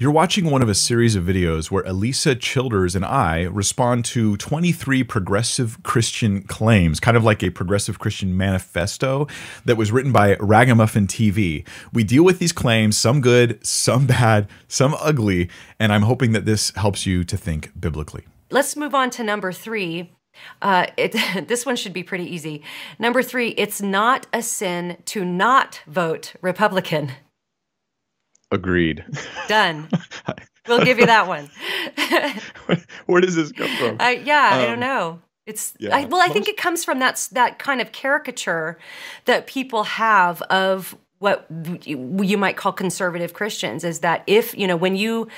You're watching one of a series of videos where Alisa Childers and I respond to 23 progressive Christian claims, kind of like a progressive Christian manifesto that was written by Ragamuffin TV. We deal with these claims, some good, some bad, some ugly, and I'm hoping that this helps you to think biblically. Let's move on to number three. Uh, it, this one should be pretty easy. Number three, it's not a sin to not vote Republican. Agreed. Done. We'll give you that one. Where does this come from? Uh, yeah, um, I don't um, know. It's yeah, I, well, I think it comes from that that kind of caricature that people have of what you might call conservative Christians. Is that if you know when you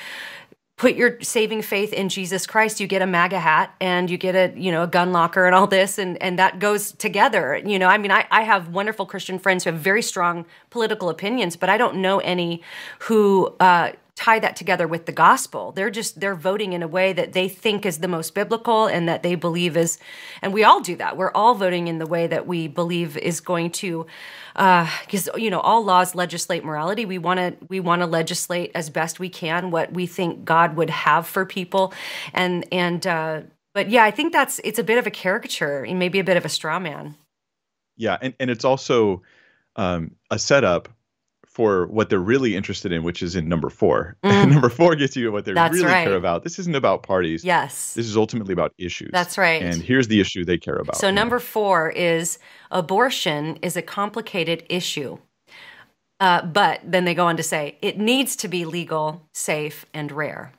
put your saving faith in Jesus Christ, you get a MAGA hat and you get a, you know, a gun locker and all this, and, and that goes together. You know, I mean, I, I have wonderful Christian friends who have very strong political opinions, but I don't know any who uh, tie that together with the gospel. They're just they're voting in a way that they think is the most biblical and that they believe is and we all do that. We're all voting in the way that we believe is going to because uh, you know all laws legislate morality. We want to we want to legislate as best we can what we think God would have for people and and uh but yeah, I think that's it's a bit of a caricature and maybe a bit of a straw man. Yeah, and and it's also um, a setup for what they're really interested in, which is in number four. Mm. number four gets you what they That's really right. care about. This isn't about parties. Yes. This is ultimately about issues. That's right. And here's the issue they care about. So, number four is abortion is a complicated issue. Uh, but then they go on to say it needs to be legal, safe, and rare.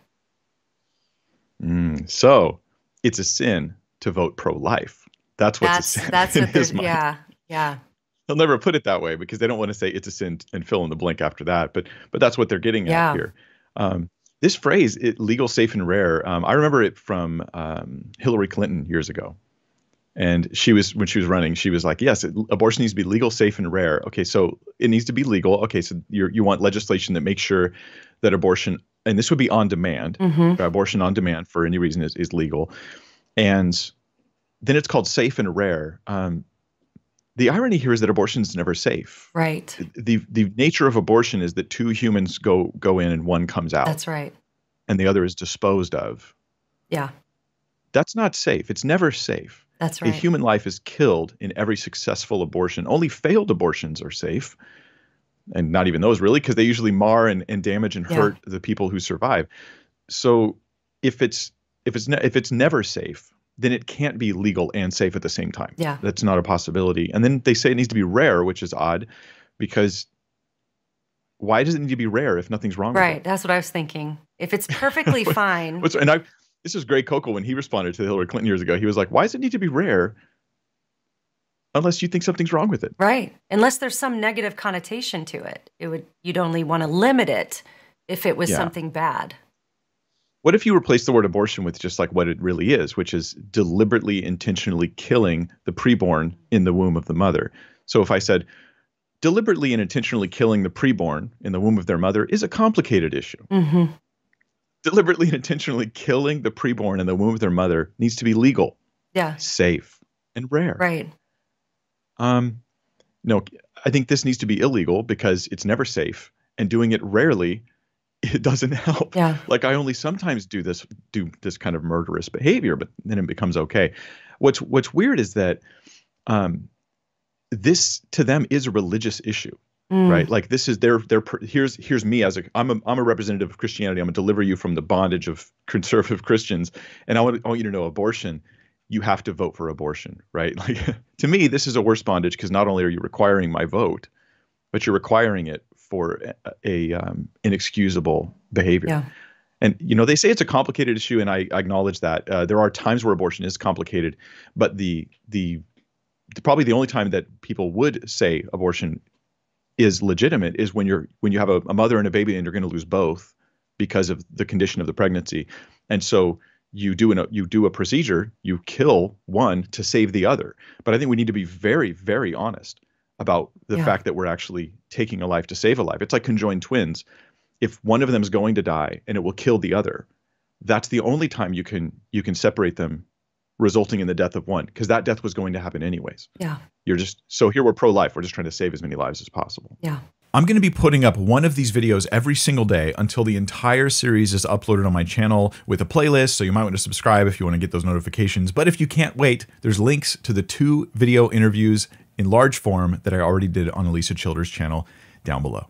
Mm, so it's a sin to vote pro life. That's what's that's, a sin. That's what mind. Yeah. Yeah they'll never put it that way because they don't want to say it's a sin and fill in the blank after that. But but that's what they're getting yeah. at here. Um, this phrase, it, legal, safe, and rare. Um, I remember it from um, Hillary Clinton years ago, and she was when she was running, she was like, "Yes, it, abortion needs to be legal, safe, and rare." Okay, so it needs to be legal. Okay, so you you want legislation that makes sure that abortion, and this would be on demand, mm-hmm. abortion on demand for any reason is is legal, and then it's called safe and rare. Um, the irony here is that abortion is never safe. Right. The the nature of abortion is that two humans go go in and one comes out. That's right. And the other is disposed of. Yeah. That's not safe. It's never safe. That's right. A human life is killed in every successful abortion. Only failed abortions are safe. And not even those really, because they usually mar and, and damage and hurt yeah. the people who survive. So if it's if it's ne- if it's never safe, then it can't be legal and safe at the same time. Yeah. That's not a possibility. And then they say it needs to be rare, which is odd because why does it need to be rare if nothing's wrong right. That's what I was thinking. If it's perfectly fine. and I this is Greg Koukl when he responded to Hillary Clinton years ago. He was like, "Why does it need to be rare unless you think something's wrong with it?" Right. Unless there's some negative connotation to it. It would you'd only want to limit it if it was yeah. something bad. What if you replace the word abortion with just like what it really is, which is deliberately, intentionally killing the preborn in the womb of the mother? So if I said, deliberately and intentionally killing the preborn in the womb of their mother is a complicated issue. Mm-hmm. Deliberately and intentionally killing the preborn in the womb of their mother needs to be legal, yeah, safe, and rare. Right. Um, no, I think this needs to be illegal because it's never safe, and doing it rarely it doesn't help. Yeah. Like I only sometimes do this do this kind of murderous behavior, but then it becomes okay. What's what's weird is that um, this to them is a religious issue. Mm. Right, like this is their their here's here's me as a I'm a I'm a representative of Christianity. I'm gonna deliver you from the bondage of conservative Christians, and I want I want you to know abortion. You have to vote for abortion, right? Like to me, this is a worse bondage because not only are you requiring my vote, but you're requiring it for a, a um, inexcusable behavior. Yeah. And you know they say it's a complicated issue, and I, I acknowledge that uh, there are times where abortion is complicated, but the, the the probably the only time that people would say abortion is legitimate is when you're when you have a, a mother and a baby and you're going to lose both because of the condition of the pregnancy, and so you do an, you do a procedure, you kill one to save the other. But I think we need to be very very honest about the yeah. fact that we're actually taking a life to save a life. It's like conjoined twins. If one of them is going to die and it will kill the other, that's the only time you can you can separate them resulting in the death of one because that death was going to happen anyways. Yeah. You're just so here we're pro life. We're just trying to save as many lives as possible. Yeah. I'm going to be putting up one of these videos every single day until the entire series is uploaded on my channel with a playlist. So you might want to subscribe if you want to get those notifications. But if you can't wait, there's links to the two video interviews in large form that I already did on Alisa Childers' channel down below.